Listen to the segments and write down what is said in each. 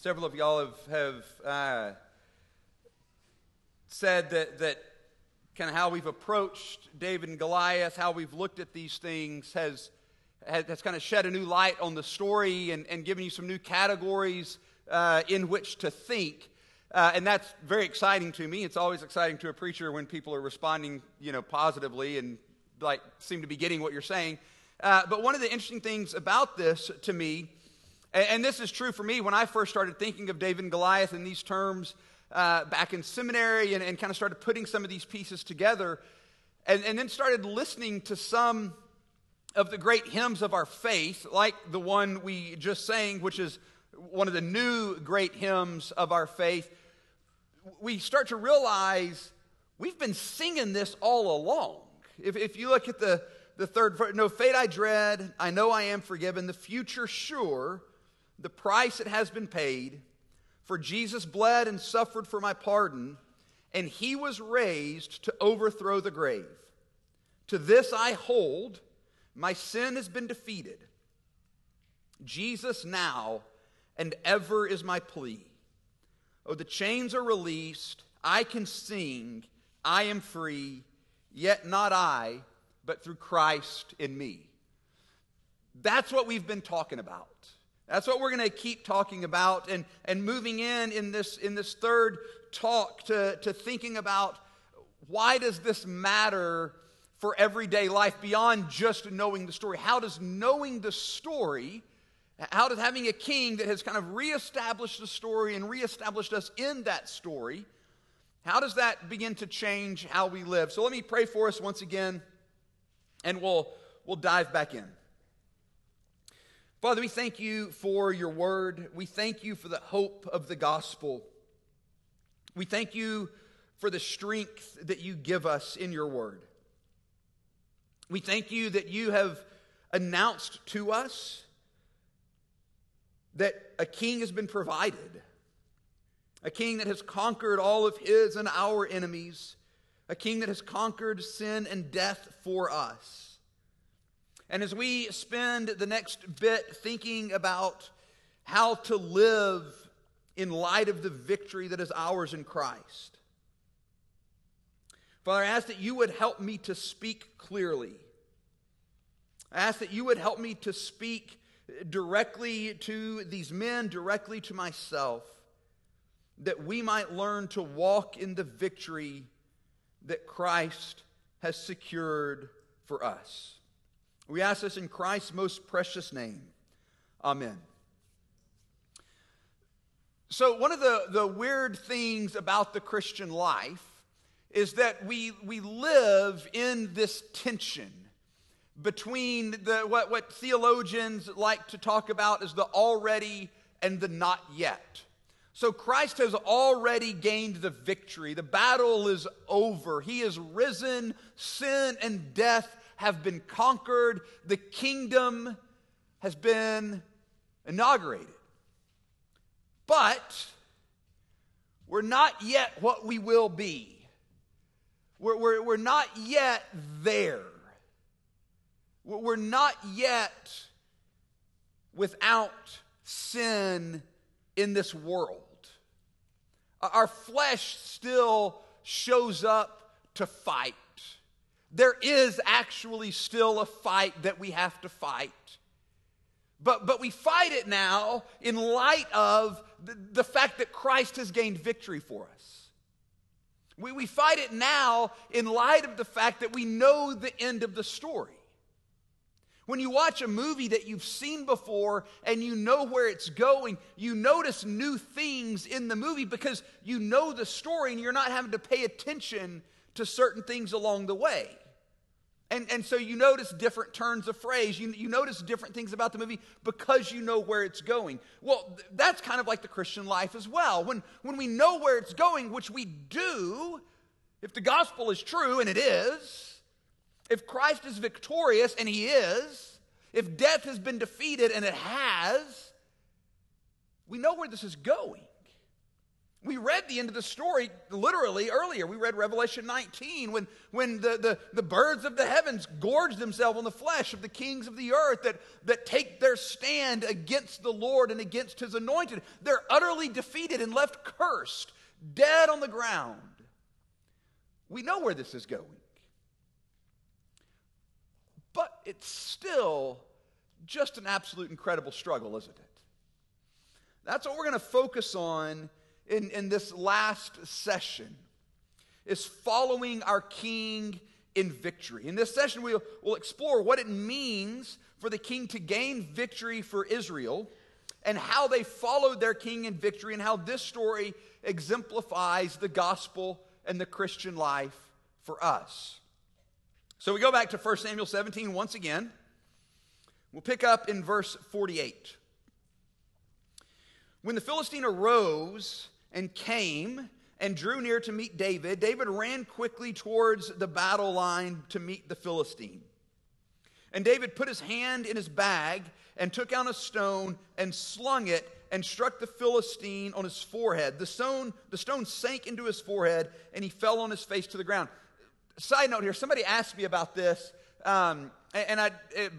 Several of y'all have, have uh, said that, that kind of how we've approached David and Goliath, how we've looked at these things, has, has, has kind of shed a new light on the story and, and given you some new categories uh, in which to think. Uh, and that's very exciting to me. It's always exciting to a preacher when people are responding, you know, positively and like seem to be getting what you're saying. Uh, but one of the interesting things about this to me, and, and, this is true for me when I first started thinking of David and Goliath in these terms uh, back in seminary and, and, kind of started putting some of these pieces together, and, and then started listening to some of the great hymns of our faith, like the one we just sang, which is one of the new great hymns of our faith, we start to realize we've been singing this all along. If, if you look at the, the third no fate I dread, I know I am forgiven, the future sure, the price it has been paid. For Jesus bled and suffered for my pardon, and he was raised to overthrow the grave. To this I hold, my sin has been defeated. Jesus now and ever is my plea. Oh, the chains are released. I can sing. I am free. Yet not I, but through Christ in me. That's what we've been talking about. That's what we're going to keep talking about and, and moving in in this, in this third talk to, to thinking about why does this matter for everyday life beyond just knowing the story? How does knowing the story how does having a king that has kind of reestablished the story and reestablished us in that story, how does that begin to change how we live? So let me pray for us once again, and we'll, we'll dive back in. Father, we thank you for your word. We thank you for the hope of the gospel. We thank you for the strength that you give us in your word. We thank you that you have announced to us that a king has been provided, a king that has conquered all of his and our enemies, a king that has conquered sin and death for us. And as we spend the next bit thinking about how to live in light of the victory that is ours in Christ, Father, I ask that you would help me to speak clearly. I ask that you would help me to speak directly to these men, directly to myself, that we might learn to walk in the victory that Christ has secured for us. We ask this in Christ's most precious name. Amen. So, one of the, the weird things about the Christian life is that we, we live in this tension between the, what, what theologians like to talk about as the already and the not yet. So Christ has already gained the victory. The battle is over. He is risen. Sin and death have been conquered. The kingdom has been inaugurated. But we're not yet what we will be. We're, we're, we're not yet there. We're not yet without sin in this world. Our flesh still shows up to fight. There is actually still a fight that we have to fight. But, but we fight it now in light of the, the fact that Christ has gained victory for us. We, we fight it now in light of the fact that we know the end of the story. When you watch a movie that you've seen before and you know where it's going, you notice new things in the movie because you know the story and you're not having to pay attention to certain things along the way. And, and so you notice different turns of phrase. You, you notice different things about the movie because you know where it's going. Well, that's kind of like the Christian life as well. When, when we know where it's going, which we do, if the gospel is true, and it is, if Christ is victorious, and he is, if death has been defeated, and it has, we know where this is going. We read the end of the story literally earlier. We read Revelation 19 when, when the, the, the birds of the heavens gorge themselves on the flesh of the kings of the earth that, that take their stand against the Lord and against his anointed. They're utterly defeated and left cursed, dead on the ground. We know where this is going. But it's still just an absolute incredible struggle, isn't it? That's what we're going to focus on in, in this last session is following our king in victory. In this session, we'll, we'll explore what it means for the king to gain victory for Israel and how they followed their king in victory and how this story exemplifies the gospel and the Christian life for us. So we go back to 1 Samuel 17 once again. We'll pick up in verse 48. When the Philistine arose and came and drew near to meet David, David ran quickly towards the battle line to meet the Philistine. And David put his hand in his bag and took out a stone and slung it and struck the Philistine on his forehead. The stone, the stone sank into his forehead and he fell on his face to the ground. Side note here somebody asked me about this um, and I,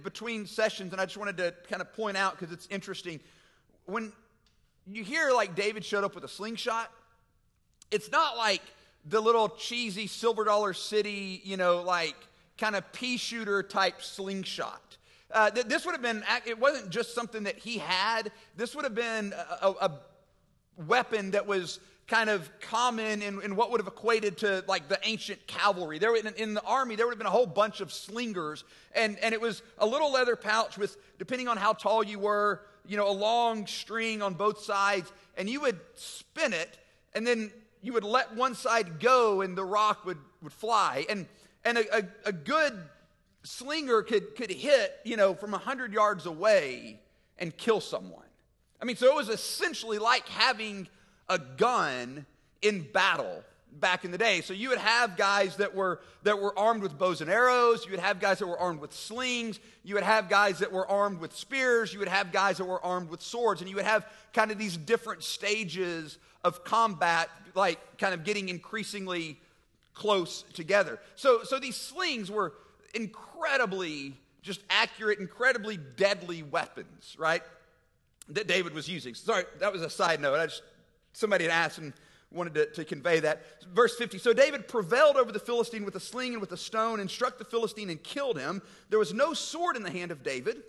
between sessions, and I just wanted to kind of point out because it's interesting. When you hear like David showed up with a slingshot, it's not like the little cheesy silver dollar city, you know, like kind of pea shooter type slingshot. Uh, this would have been, it wasn't just something that he had. This would have been a, a, a weapon that was kind of common in, in, what would have equated to like the ancient cavalry. There in, in, the army, there would have been a whole bunch of slingers, and, and it was a little leather pouch with, depending on how tall you were, you know, a long string on both sides, and you would spin it, and then you would let one side go, and the rock would, would fly. And, and a, a, a good slinger could, could hit, you know, from 100 yards away and kill someone. I mean, so it was essentially like having a gun in battle back in the day. So you would have guys that were that were armed with bows and arrows, you would have guys that were armed with slings, you would have guys that were armed with spears, you would have guys that were armed with swords, and you would have kind of these different stages of combat like kind of getting increasingly close together. So so these slings were incredibly just accurate, incredibly deadly weapons, right? That David was using. Sorry, that was a side note. I just somebody had asked and wanted to, to convey that. Verse 50 So David prevailed over the Philistine with a sling and with a stone and struck the Philistine and killed him. There was no sword in the hand of David.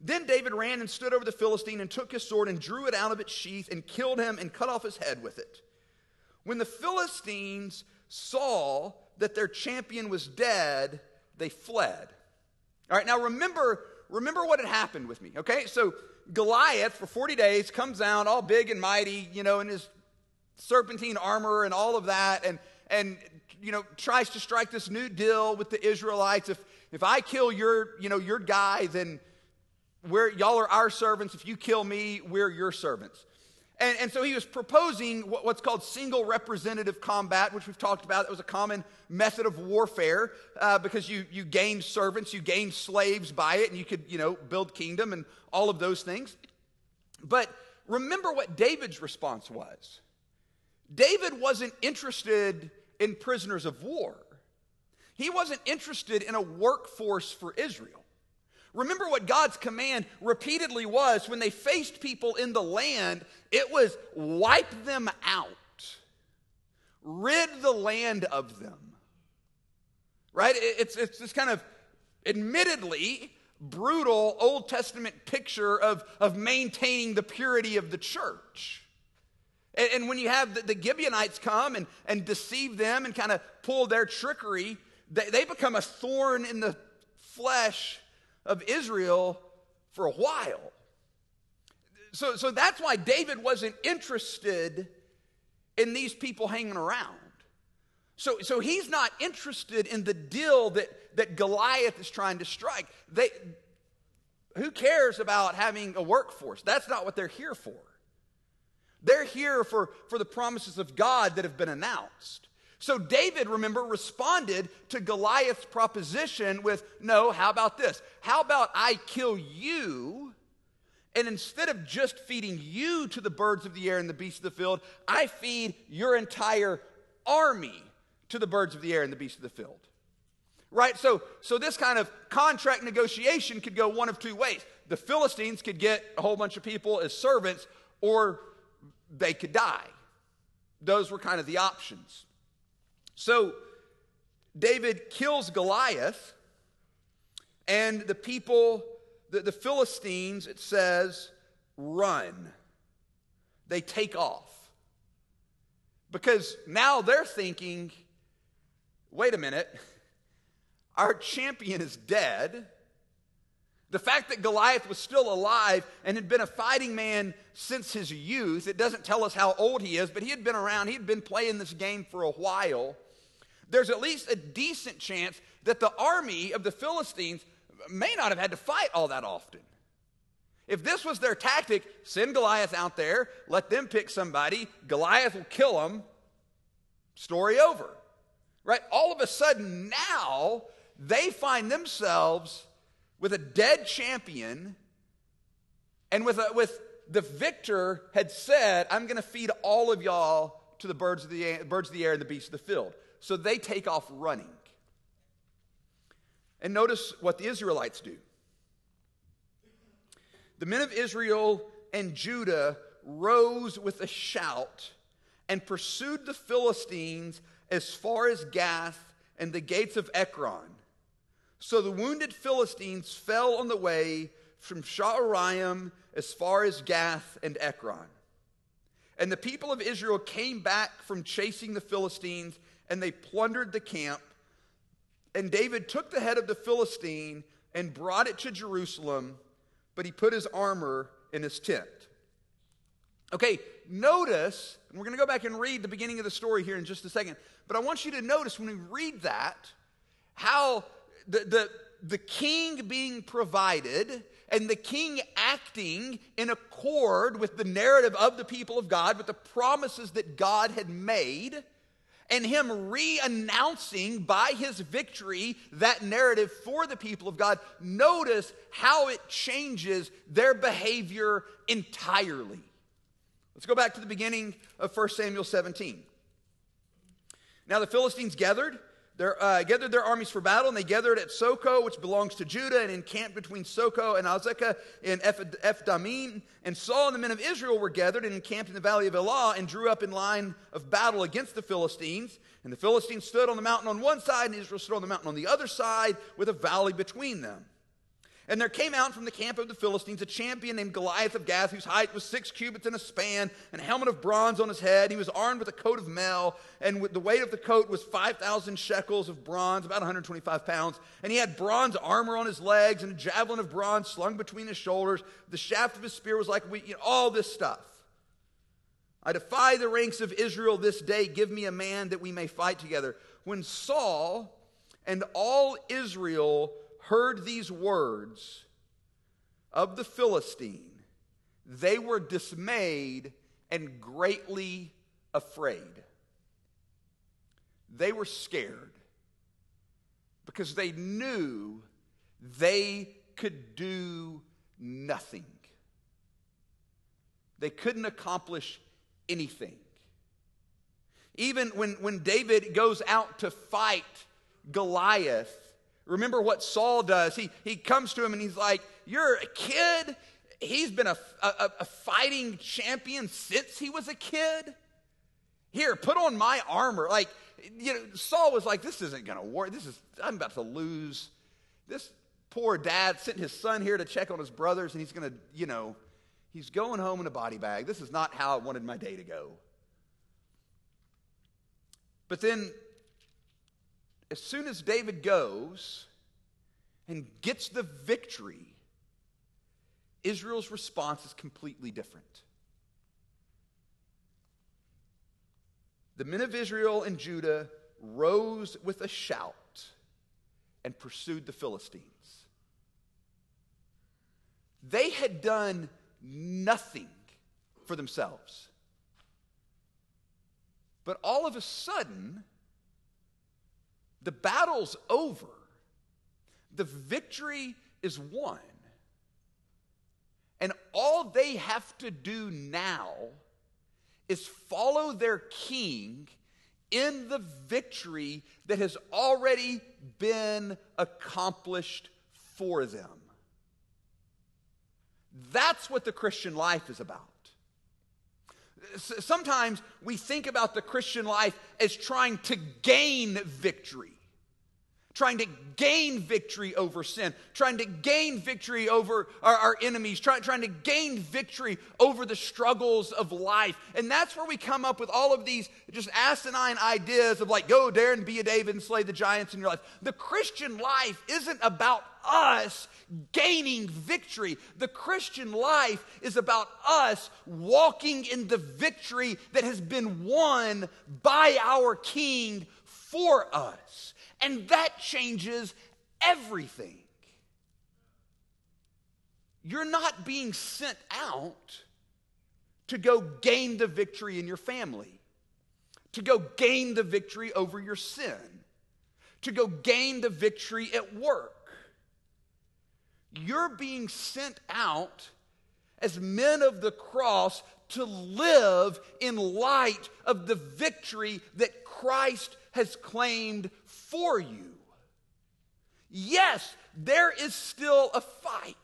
Then David ran and stood over the Philistine and took his sword and drew it out of its sheath and killed him and cut off his head with it. When the Philistines saw that their champion was dead, they fled. All right, now remember, remember what had happened with me, okay? So Goliath for 40 days comes out all big and mighty, you know, in his serpentine armor and all of that, and and you know tries to strike this new deal with the Israelites. If if I kill your you know your guy, then we're y'all are our servants. If you kill me, we're your servants. And, and so he was proposing what, what's called single representative combat, which we've talked about. That was a common method of warfare uh, because you, you gained servants, you gained slaves by it, and you could, you know, build kingdom and all of those things. But remember what David's response was. David wasn't interested in prisoners of war. He wasn't interested in a workforce for Israel. Remember what God's command repeatedly was when they faced people in the land, it was wipe them out, rid the land of them. Right? It's, it's this kind of admittedly brutal Old Testament picture of, of maintaining the purity of the church. And, and when you have the, the, Gibeonites come and, and deceive them and kind of pull their trickery, they, they become a thorn in the flesh of Israel for a while. So, so that's why David wasn't interested in these people hanging around. So, so he's not interested in the deal that, that Goliath is trying to strike. They, who cares about having a workforce? That's not what they're here for. They're here for, for the promises of God that have been announced. So David, remember, responded to Goliath's proposition with, No, how about this? How about I kill you, and instead of just feeding you to the birds of the air and the beasts of the field, I feed your entire army to the birds of the air and the beasts of the field. Right? So, so this kind of contract negotiation could go one of two ways. The Philistines could get a whole bunch of people as servants, or they could die. Those were kind of the options. So David kills Goliath, and the people, the, the Philistines, it says, run. They take off. Because now they're thinking, wait a minute our champion is dead. The fact that Goliath was still alive and had been a fighting man since his youth, it doesn't tell us how old he is, but he had been around, he had been playing this game for a while. There's at least a decent chance that the army of the Philistines may not have had to fight all that often. If this was their tactic, send Goliath out there, let them pick somebody, Goliath will kill them, story over. Right? All of a sudden, now they find themselves with a dead champion and with, a, with the victor had said, I'm going to feed all of y'all to the birds of the, birds of the air and the beasts of the field. So they take off running. And notice what the Israelites do. The men of Israel and Judah rose with a shout and pursued the Philistines as far as Gath and the gates of Ekron. So the wounded Philistines fell on the way from Shaaraim as far as Gath and Ekron. And the people of Israel came back from chasing the Philistines, and they plundered the camp. And David took the head of the Philistine and brought it to Jerusalem, but he put his armor in his tent. Okay, notice, and we're going to go back and read the beginning of the story here in just a second, but I want you to notice when we read that, how the, the, the king being provided and the king acting in accord with the narrative of the people of God, with the promises that God had made, and him re announcing by his victory that narrative for the people of God, notice how it changes their behavior entirely. Let's go back to the beginning of 1 Samuel 17. Now the Philistines gathered they uh, gathered their armies for battle, and they gathered at Socoh, which belongs to Judah, and encamped between Socoh and Azekah in Ephdamim. And Saul and the men of Israel were gathered and encamped in the valley of Elah and drew up in line of battle against the Philistines. And the Philistines stood on the mountain on one side, and Israel stood on the mountain on the other side, with a valley between them. And there came out from the camp of the Philistines a champion named Goliath of Gath, whose height was six cubits and a span, and a helmet of bronze on his head. He was armed with a coat of mail, and the weight of the coat was 5,000 shekels of bronze, about 125 pounds. And he had bronze armor on his legs, and a javelin of bronze slung between his shoulders. The shaft of his spear was like wheat, you know, all this stuff. I defy the ranks of Israel this day. Give me a man that we may fight together. When Saul and all Israel heard these words of the Philistine, they were dismayed and greatly afraid. They were scared because they knew they could do nothing. They couldn't accomplish anything. Even when, when David goes out to fight Goliath, Remember what Saul does. He, he comes to him and he's like, You're a kid. He's been a, a, a fighting champion since he was a kid. Here, put on my armor. Like, you know, Saul was like, This isn't going to work. This is, I'm about to lose. This poor dad sent his son here to check on his brothers, and he's going to, you know, he's going home in a body bag. This is not how I wanted my day to go. But then as soon as David goes and gets the victory, Israel's response is completely different. The men of Israel and Judah rose with a shout and pursued the Philistines. They had done nothing for themselves. But all of a sudden, the battle's over. The victory is won. And all they have to do now is follow their king in the victory that has already been accomplished for them. That's what the Christian life is about. Sometimes we think about the Christian life as trying to gain victory trying to gain victory over sin, trying to gain victory over our, our, enemies, try, trying to gain victory over the struggles of life. And that's where we come up with all of these just asinine ideas of like, go and be a David and slay the giants in your life. The Christian life isn't about us gaining victory. The Christian life is about us walking in the victory that has been won by our King for us. And that changes everything. You're not being sent out to go gain the victory in your family, to go gain the victory over your sin, to go gain the victory at work. You're being sent out as men of the cross to live in light of the victory that Christ has claimed for you. Yes, there is still a fight.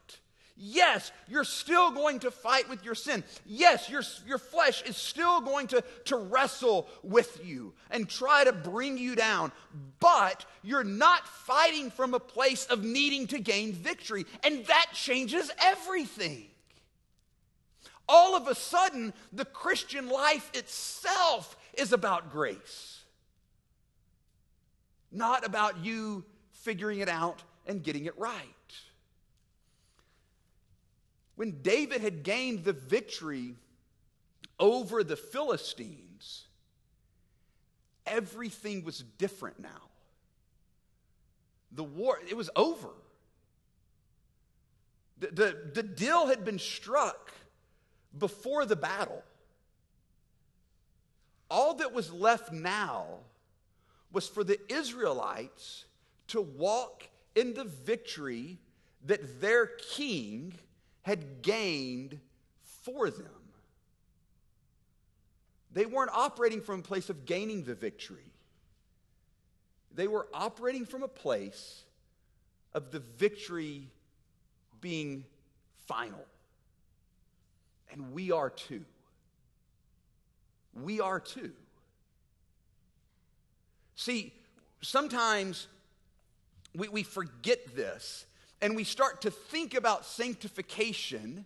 Yes, you're still going to fight with your sin. Yes, your, your flesh is still going to, to wrestle with you and try to bring you down. But you're not fighting from a place of needing to gain victory. And that changes everything. All of a sudden, the Christian life itself is about grace not about you figuring it out and getting it right. When David had gained the victory over the Philistines, everything was different now. The war, it was over. The, the, the deal had been struck before the battle. All that was left now was for the Israelites to walk in the victory that their king had gained for them. They weren't operating from a place of gaining the victory. They were operating from a place of the victory being final. And we are too. We are too. See, sometimes we, we forget this and we start to think about sanctification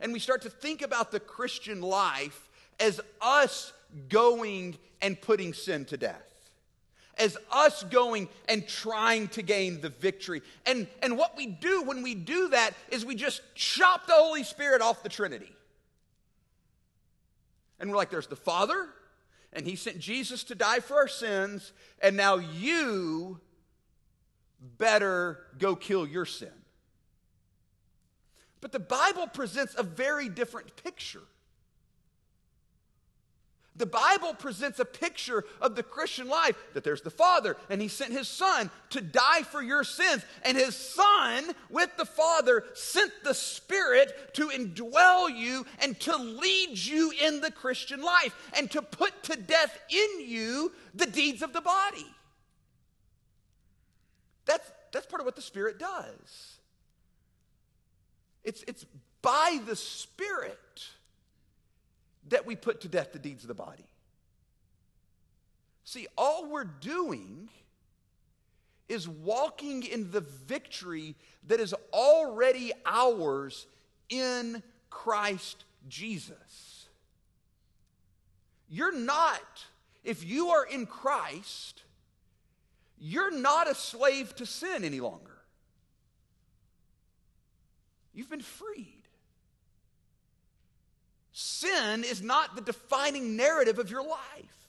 and we start to think about the Christian life as us going and putting sin to death. As us going and trying to gain the victory. And, and what we do when we do that is we just chop the Holy Spirit off the Trinity. And we're like, there's the Father, and he sent Jesus to die for our sins, and now you better go kill your sin. But the Bible presents a very different picture. The Bible presents a picture of the Christian life that there's the Father, and He sent His Son to die for your sins. And His Son, with the Father, sent the Spirit to indwell you and to lead you in the Christian life and to put to death in you the deeds of the body. That's, that's part of what the Spirit does. It's, it's by the Spirit that we put to death the deeds of the body. See, all we're doing is walking in the victory that is already ours in Christ Jesus. You're not, if you are in Christ, you're not a slave to sin any longer. You've been freed. Sin is not the defining narrative of your life.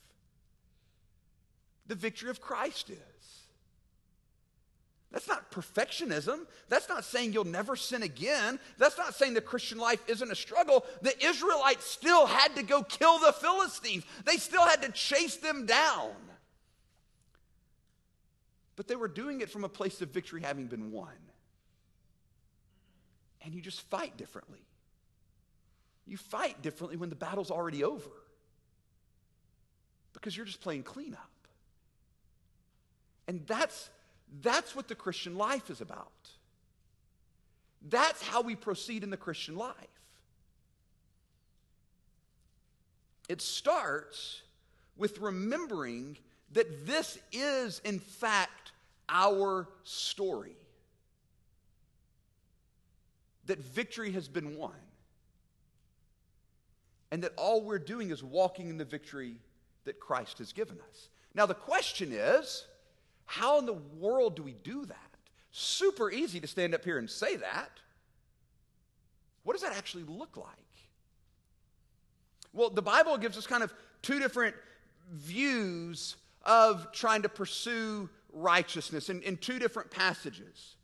The victory of Christ is. That's not perfectionism. That's not saying you'll never sin again. That's not saying the Christian life isn't a struggle. The Israelites still had to go kill the Philistines, they still had to chase them down. But they were doing it from a place of victory having been won. And you just fight differently. You fight differently when the battle's already over because you're just playing cleanup. And that's, that's what the Christian life is about. That's how we proceed in the Christian life. It starts with remembering that this is, in fact, our story. That victory has been won. And that all we're doing is walking in the victory that Christ has given us. Now, the question is how in the world do we do that? Super easy to stand up here and say that. What does that actually look like? Well, the Bible gives us kind of two different views of trying to pursue righteousness in, in two different passages.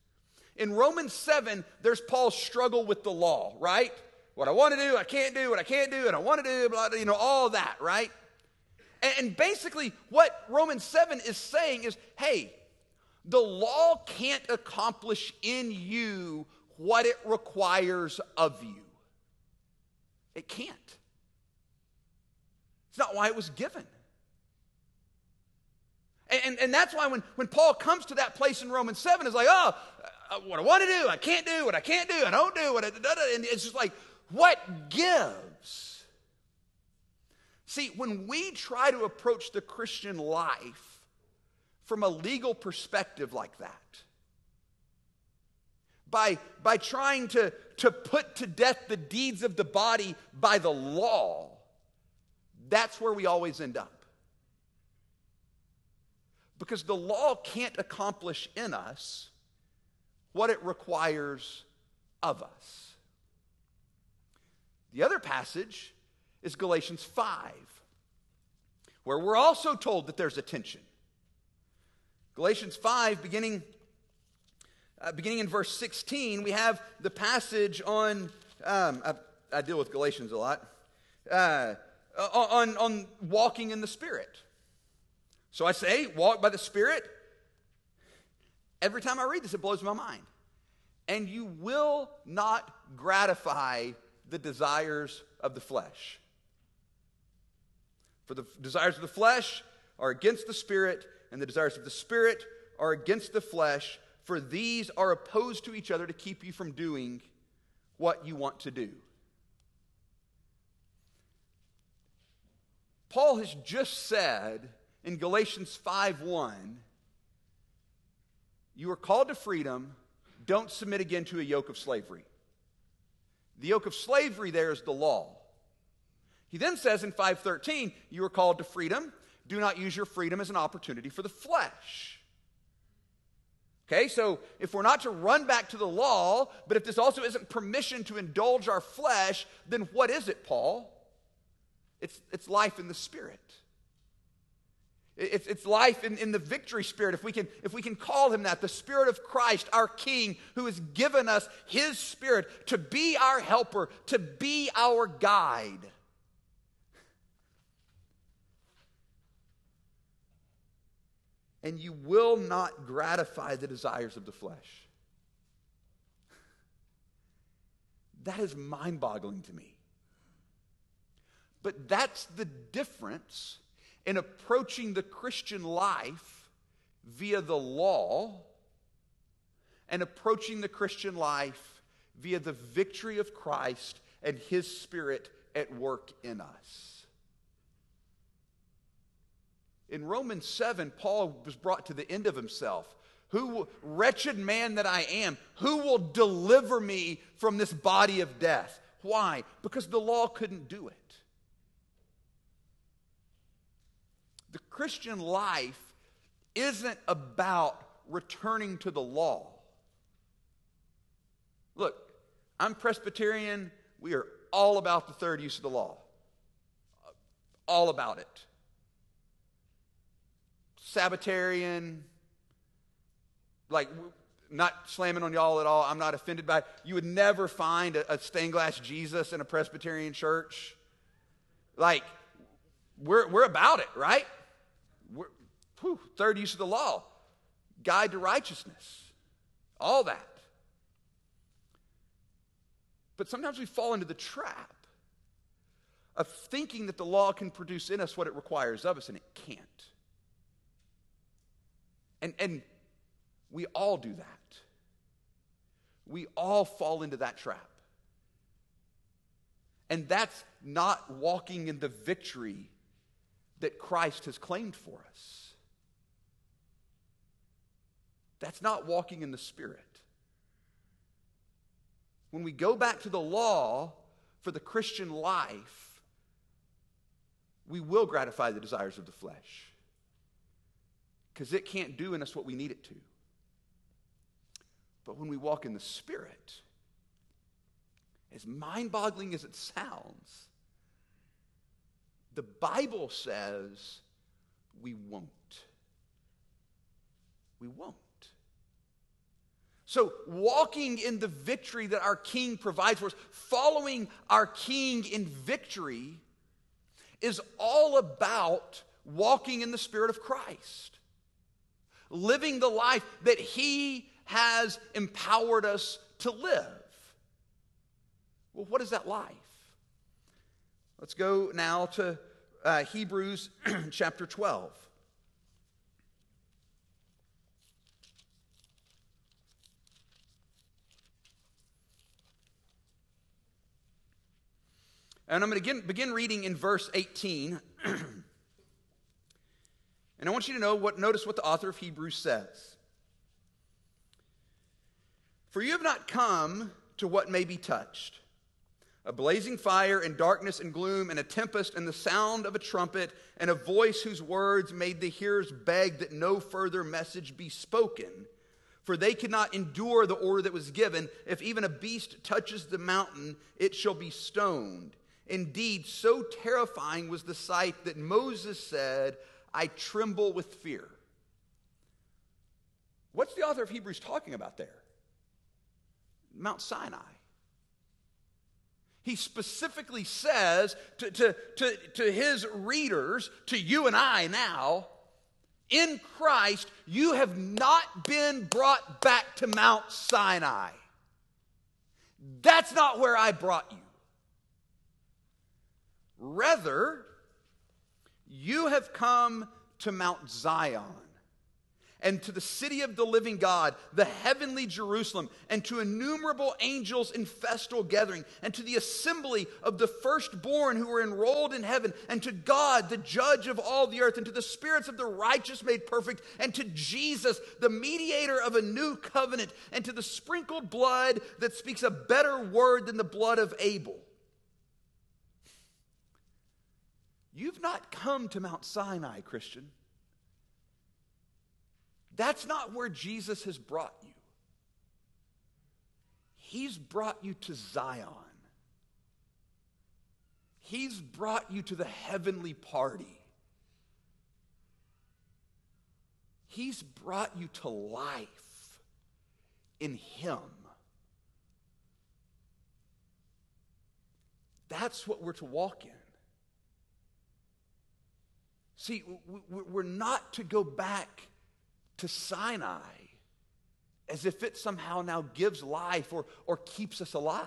In Romans 7, there's Paul's struggle with the law, right? What I want to do, I can't do, what I can't do, and I want to do, blah, you know, all that, right? And, and basically, what Romans 7 is saying is hey, the law can't accomplish in you what it requires of you. It can't. It's not why it was given. And, and, and, that's why when, when Paul comes to that place in Romans 7, it's like, oh, uh, what I want to do, I can't do, what I can't do, I don't do, what I, and it's just like, what gives? See, when we try to approach the Christian life from a legal perspective like that, by, by trying to, to put to death the deeds of the body by the law, that's where we always end up. Because the law can't accomplish in us what it requires of us. The other passage is Galatians 5, where we're also told that there's a tension. Galatians 5, beginning, uh, beginning in verse 16, we have the passage on, um, I, I, deal with Galatians a lot, uh, on, on walking in the Spirit. So I say, walk by the Spirit. Every time I read this, it blows my mind. And you will not gratify the desires of the flesh. For the desires of the flesh are against the Spirit, and the desires of the Spirit are against the flesh, for these are opposed to each other to keep you from doing what you want to do. Paul has just said in Galatians 5:1, you are called to freedom, don't submit again to a yoke of slavery. The yoke of slavery there is the law. He then says in 5:13, you are called to freedom, do not use your freedom as an opportunity for the flesh. Okay, so if we're not to run back to the law, but if this also isn't permission to indulge our flesh, then what is it, Paul? It's, it's life in the Spirit. It's, it's life in, in the victory spirit, if we, can, if we can call him that, the Spirit of Christ, our King, who has given us his Spirit to be our helper, to be our guide. And you will not gratify the desires of the flesh. That is mind boggling to me. But that's the difference in approaching the Christian life via the law and approaching the Christian life via the victory of Christ and His Spirit at work in us. In Romans 7, Paul was brought to the end of himself. Who, wretched man that I am, who will deliver me from this body of death? Why? Because the law couldn't do it. The Christian life isn't about returning to the law. Look, I'm Presbyterian. We are all about the third use of the law. All about it. Sabbatarian, like, not slamming on y'all at all. I'm not offended by it. You would never find a, a stained glass Jesus in a Presbyterian church. Like, we're, we're about it, right? Whew, third use of the law, guide to righteousness, all that. But sometimes we fall into the trap of thinking that the law can produce in us what it requires of us, and it can't. And, and we all do that. We all fall into that trap. And that's not walking in the victory that Christ has claimed for us. That's not walking in the Spirit. When we go back to the law for the Christian life, we will gratify the desires of the flesh because it can't do in us what we need it to. But when we walk in the Spirit, as mind boggling as it sounds, the Bible says we won't. We won't. So, walking in the victory that our King provides for us, following our King in victory, is all about walking in the Spirit of Christ, living the life that He has empowered us to live. Well, what is that life? Let's go now to uh, Hebrews chapter 12. And I'm going to begin, reading in verse 18. and I want you to know what notice what the author of Hebrews says. For you have not come to what may be touched a blazing fire and darkness and gloom and a tempest and the sound of a trumpet and a voice whose words made the hearers beg that no further message be spoken. For they could not endure the order that was given. If even a beast touches the mountain, it shall be stoned. Indeed, so terrifying was the sight that Moses said, I tremble with fear. What's the author of Hebrews talking about there? Mount Sinai. He specifically says to, to, to, to his readers, to you and I now, in Christ, you have not been brought back to Mount Sinai. That's not where I brought you. Rather, you have come to Mount Zion and to the city of the living God, the heavenly Jerusalem, and to innumerable angels in festal gathering, and to the assembly of the firstborn who were enrolled in heaven, and to God, the judge of all the earth, and to the spirits of the righteous made perfect, and to Jesus, the mediator of a new covenant, and to the sprinkled blood that speaks a better word than the blood of Abel. You've not come to Mount Sinai, Christian. That's not where Jesus has brought you. He's brought you to Zion. He's brought you to the heavenly party. He's brought you to life in Him. That's what we're to walk in. See, we're not to go back to Sinai as if it somehow now gives life or, or keeps us alive.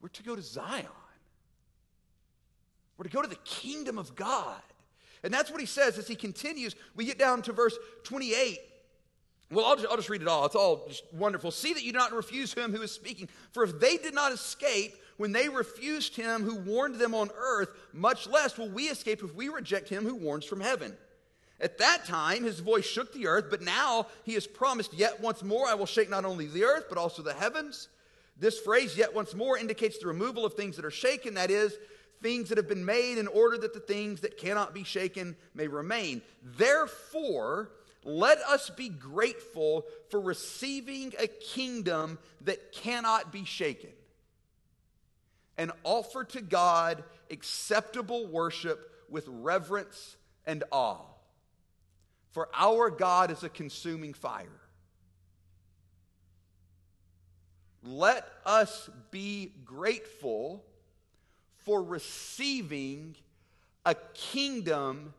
We're to go to Zion. We're to go to the kingdom of God. And that's what he says as he continues. We get down to verse 28. Well, I'll just, I'll just read it all. It's all just wonderful. See that you do not refuse him who is speaking. For if they did not escape when they refused him who warned them on earth, much less will we escape if we reject him who warns from heaven. At that time, his voice shook the earth, but now he has promised, Yet once more I will shake not only the earth, but also the heavens. This phrase, yet once more, indicates the removal of things that are shaken, that is, things that have been made in order that the things that cannot be shaken may remain. Therefore, let us be grateful for receiving a kingdom that cannot be shaken and offer to God acceptable worship with reverence and awe. For our God is a consuming fire. Let us be grateful for receiving a kingdom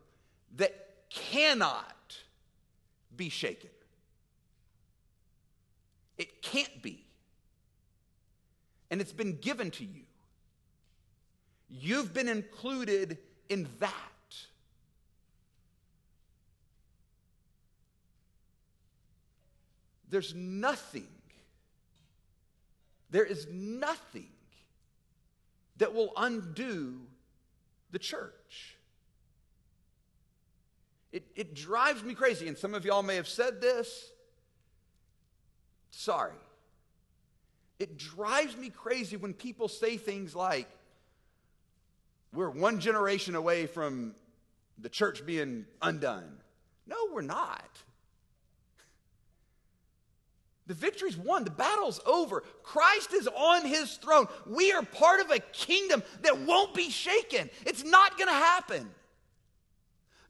that cannot be shaken. It can't be. And it's been given to you. You've been included in that. There's nothing, there is nothing that will undo the church. It, it drives me crazy, and some of y'all may have said this. Sorry. It drives me crazy when people say things like, we're one generation away from the church being undone. No, we're not. The victory's won. The battle's over. Christ is on his throne. We are part of a kingdom that won't be shaken. It's not going to happen.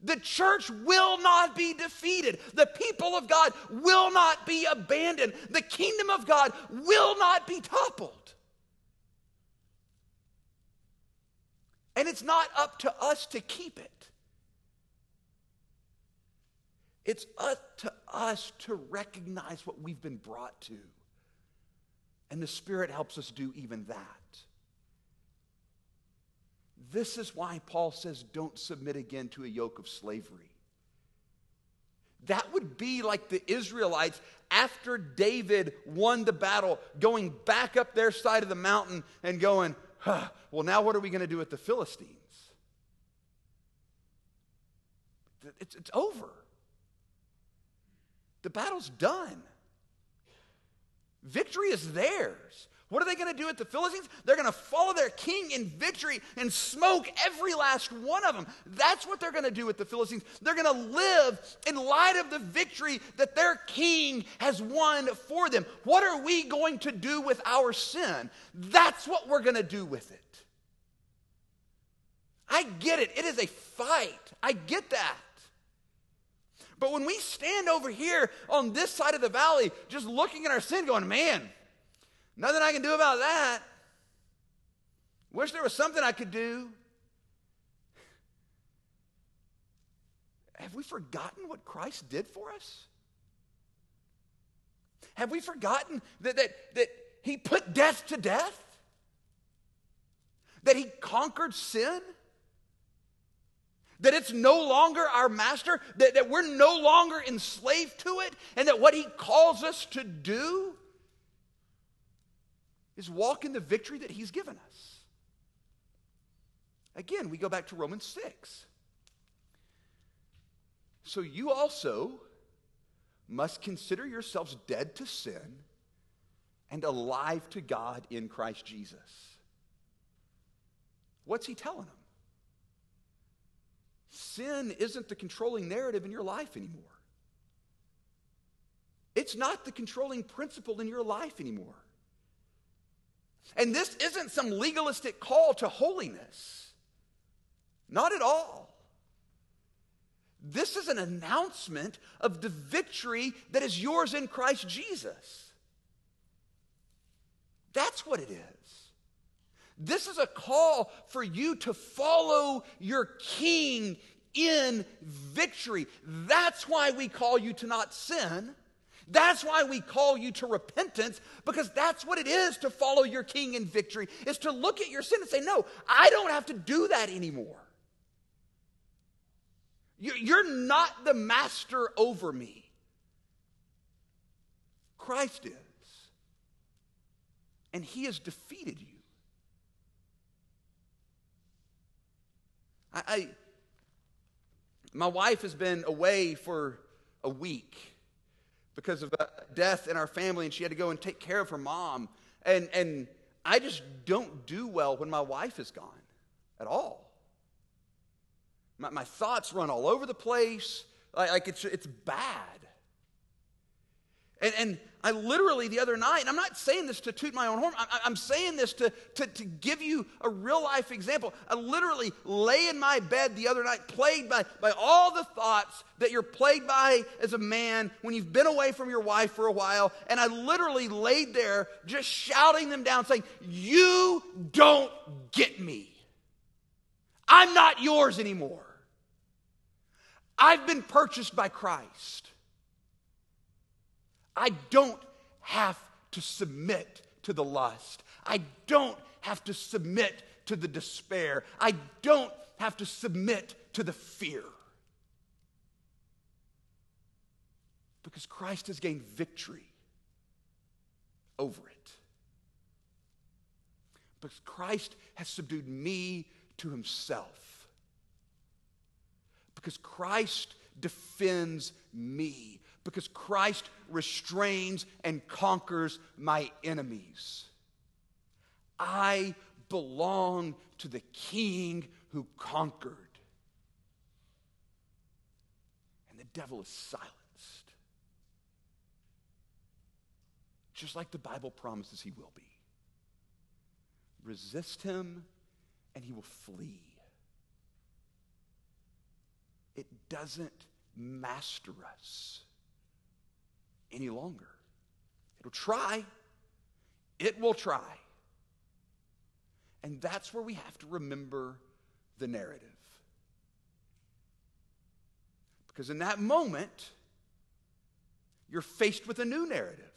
The church will not be defeated. The people of God will not be abandoned. The kingdom of God will not be toppled. And it's not up to us to keep it. It's up to us to recognize what we've been brought to. And the Spirit helps us do even that. This is why Paul says, don't submit again to a yoke of slavery. That would be like the Israelites after David won the battle, going back up their side of the mountain and going, huh, well, now what are we going to do with the Philistines? It's, it's over. The battle's done. Victory is theirs. What are they going to do with the Philistines? They're going to follow their king in victory and smoke every last one of them. That's what they're going to do with the Philistines. They're going to live in light of the victory that their king has won for them. What are we going to do with our sin? That's what we're going to do with it. I get it. It is a fight. I get that. But when we stand over here on this side of the valley, just looking at our sin, going, man, nothing I can do about that. Wish there was something I could do. Have we forgotten what Christ did for us? Have we forgotten that, that, that He put death to death? That He conquered sin? That it's no longer our master, that, that we're no longer enslaved to it, and that what he calls us to do is walk in the victory that he's given us. Again, we go back to Romans 6. So you also must consider yourselves dead to sin and alive to God in Christ Jesus. What's he telling them? Sin isn't the controlling narrative in your life anymore. It's not the controlling principle in your life anymore. And this isn't some legalistic call to holiness. Not at all. This is an announcement of the victory that is yours in Christ Jesus. That's what it is. This is a call for you to follow your king in victory. That's why we call you to not sin. That's why we call you to repentance because that's what it is to follow your king in victory is to look at your sin and say, "No, I don't have to do that anymore." You're not the master over me. Christ is. And he has defeated you. I, I, my wife has been away for a week because of a death in our family, and she had to go and take care of her mom. And, and I just don't do well when my wife is gone at all. My, my thoughts run all over the place. Like, like it's, it's bad. And, and I literally, the other night, I'm not saying this to toot my own horn, I, I'm saying this to, to, to give you a real life example. I literally lay in my bed the other night, plagued by, by all the thoughts that you're plagued by as a man when you've been away from your wife for a while. And I literally laid there just shouting them down, saying, You don't get me. I'm not yours anymore. I've been purchased by Christ. I don't have to submit to the lust. I don't have to submit to the despair. I don't have to submit to the fear. Because Christ has gained victory over it. Because Christ has subdued me to himself. Because Christ defends me. Because Christ restrains and conquers my enemies. I belong to the King who conquered. And the devil is silenced. Just like the Bible promises he will be. Resist him, and he will flee. It doesn't master us any longer. It'll try. It will try. And that's where we have to remember the narrative. Because in that moment, you're faced with a new narrative.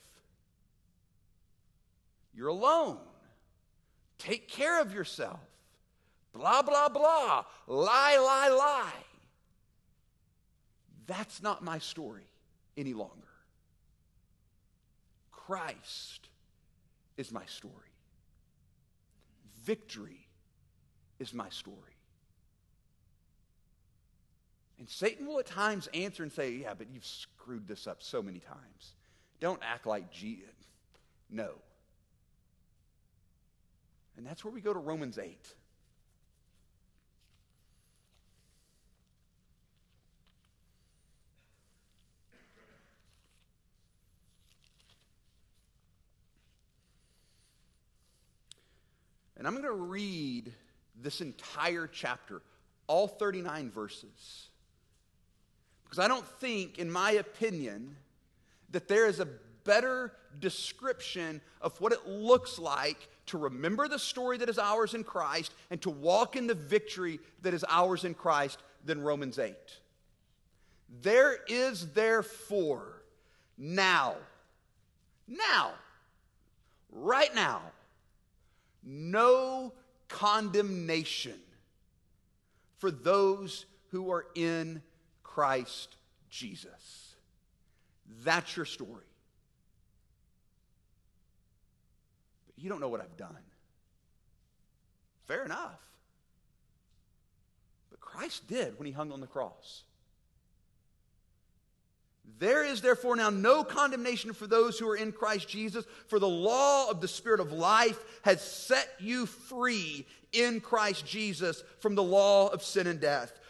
You're alone. Take care of yourself. Blah, blah, blah. Lie, lie, lie. That's not my story any longer. Christ is my story. Victory is my story. And Satan will at times answer and say, Yeah, but you've screwed this up so many times. Don't act like Jesus. No. And that's where we go to Romans 8. And I'm going to read this entire chapter, all 39 verses. Because I don't think, in my opinion, that there is a better description of what it looks like to remember the story that is ours in Christ and to walk in the victory that is ours in Christ than Romans 8. There is therefore now, now, right now, no condemnation for those who are in Christ Jesus. That's your story. But you don't know what I've done. Fair enough. But Christ did when he hung on the cross. There is therefore now no condemnation for those who are in Christ Jesus, for the law of the Spirit of life has set you free in Christ Jesus from the law of sin and death.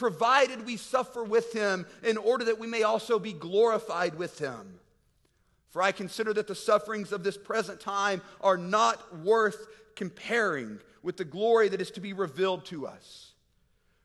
provided we suffer with Him in order that we may also be glorified with Him. For I consider that the sufferings of this present time are not worth comparing with the glory that is to be revealed to us.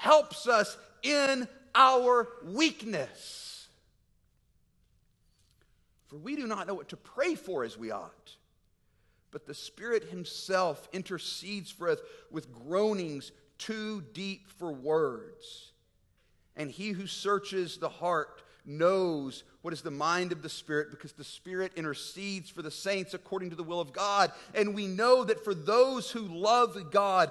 helps us in our weakness. For we do not know what to pray for as we ought. But the Spirit Himself intercedes for us with groanings too deep for words. And He who searches the heart knows what is the mind of the Spirit because the Spirit intercedes for the saints according to the will of God. And we know that for those who love God,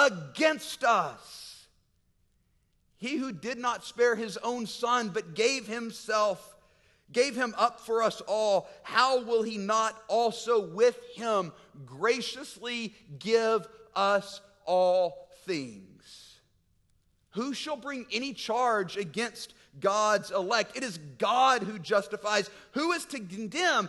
against us. He who did not spare his own son, but gave himself, gave him up for us all, how will he not also with him graciously give us all things? Who shall bring any charge against God's elect? It is God who justifies. Who is to condemn?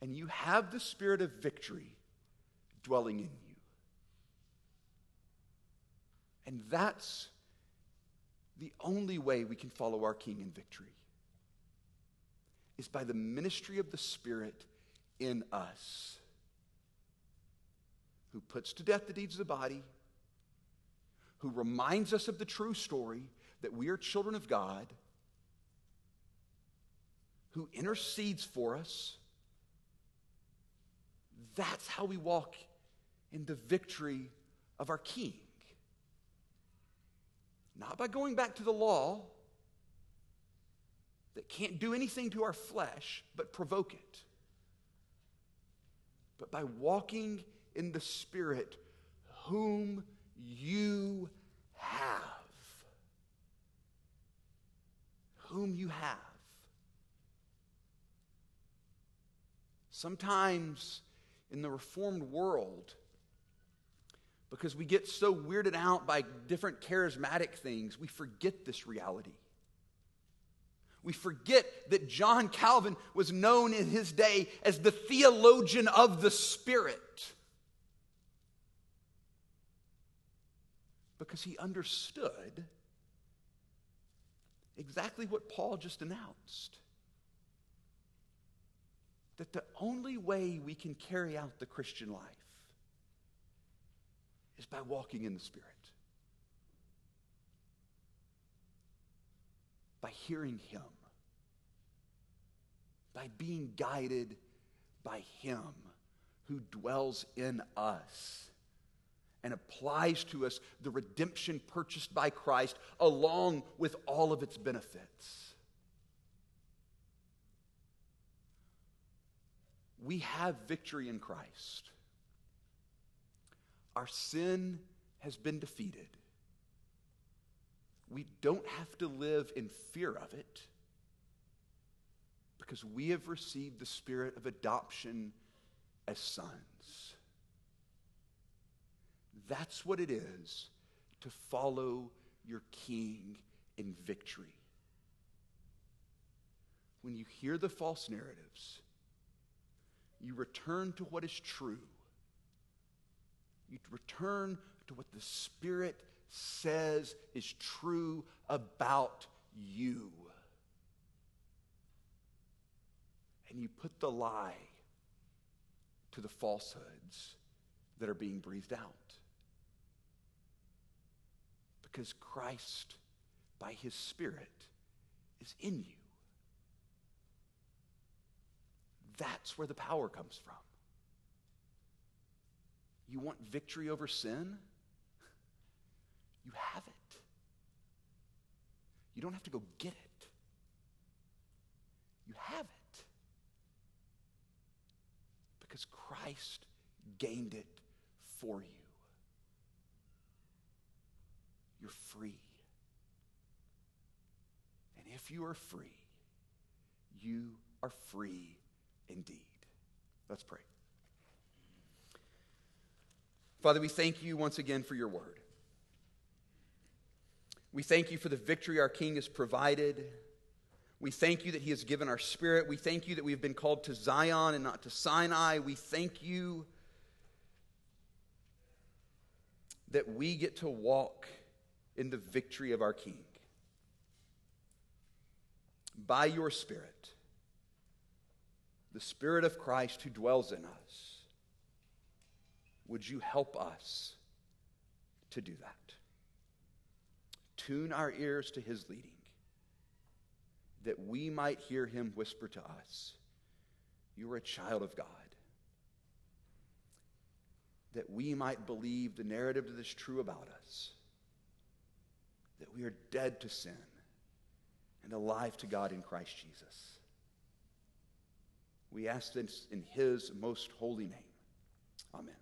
and you have the spirit of victory dwelling in you. And that's the only way we can follow our King in victory is by the ministry of the Spirit in us, who puts to death the deeds of the body, who reminds us of the true story that we are children of God, who intercedes for us that's how we walk in the victory of our King. Not by going back to the law that can't do anything to our flesh but provoke it, but by walking in the Spirit, whom you have. Whom you have. Sometimes in the Reformed world, because we get so weirded out by different charismatic things, we forget this reality. We forget that John Calvin was known in his day as the theologian of the Spirit. Because he understood exactly what Paul just announced that the only way we can carry out the Christian life is by walking in the Spirit, by hearing Him, by being guided by Him who dwells in us and applies to us the redemption purchased by Christ along with all of its benefits. We have victory in Christ. Our sin has been defeated. We don't have to live in fear of it because we have received the spirit of adoption as sons. That's what it is to follow your king in victory. When you hear the false narratives, you return to what is true you return to what the Spirit says is true about you. And you put the lie to the falsehoods that are being breathed out. Because Christ, by his Spirit, is in you. That's where the power comes from. You want victory over sin? You have it. You don't have to go get it. You have it. Because Christ gained it for you. You're free. And if you are free, you are free indeed. Let's pray. Father, we thank you once again for your word. We thank you for the victory our King has provided. We thank you that he has given our spirit. We thank you that we have been called to Zion and not to Sinai. We thank you that we get to walk in the victory of our King. By your Spirit, the Spirit of Christ who dwells in us would you help us to do that? Tune our ears to his leading, that we might hear him whisper to us, You are a child of God. That we might believe the narrative that is true about us, that we are dead to sin and alive to God in Christ Jesus. We ask this in his most holy name. Amen.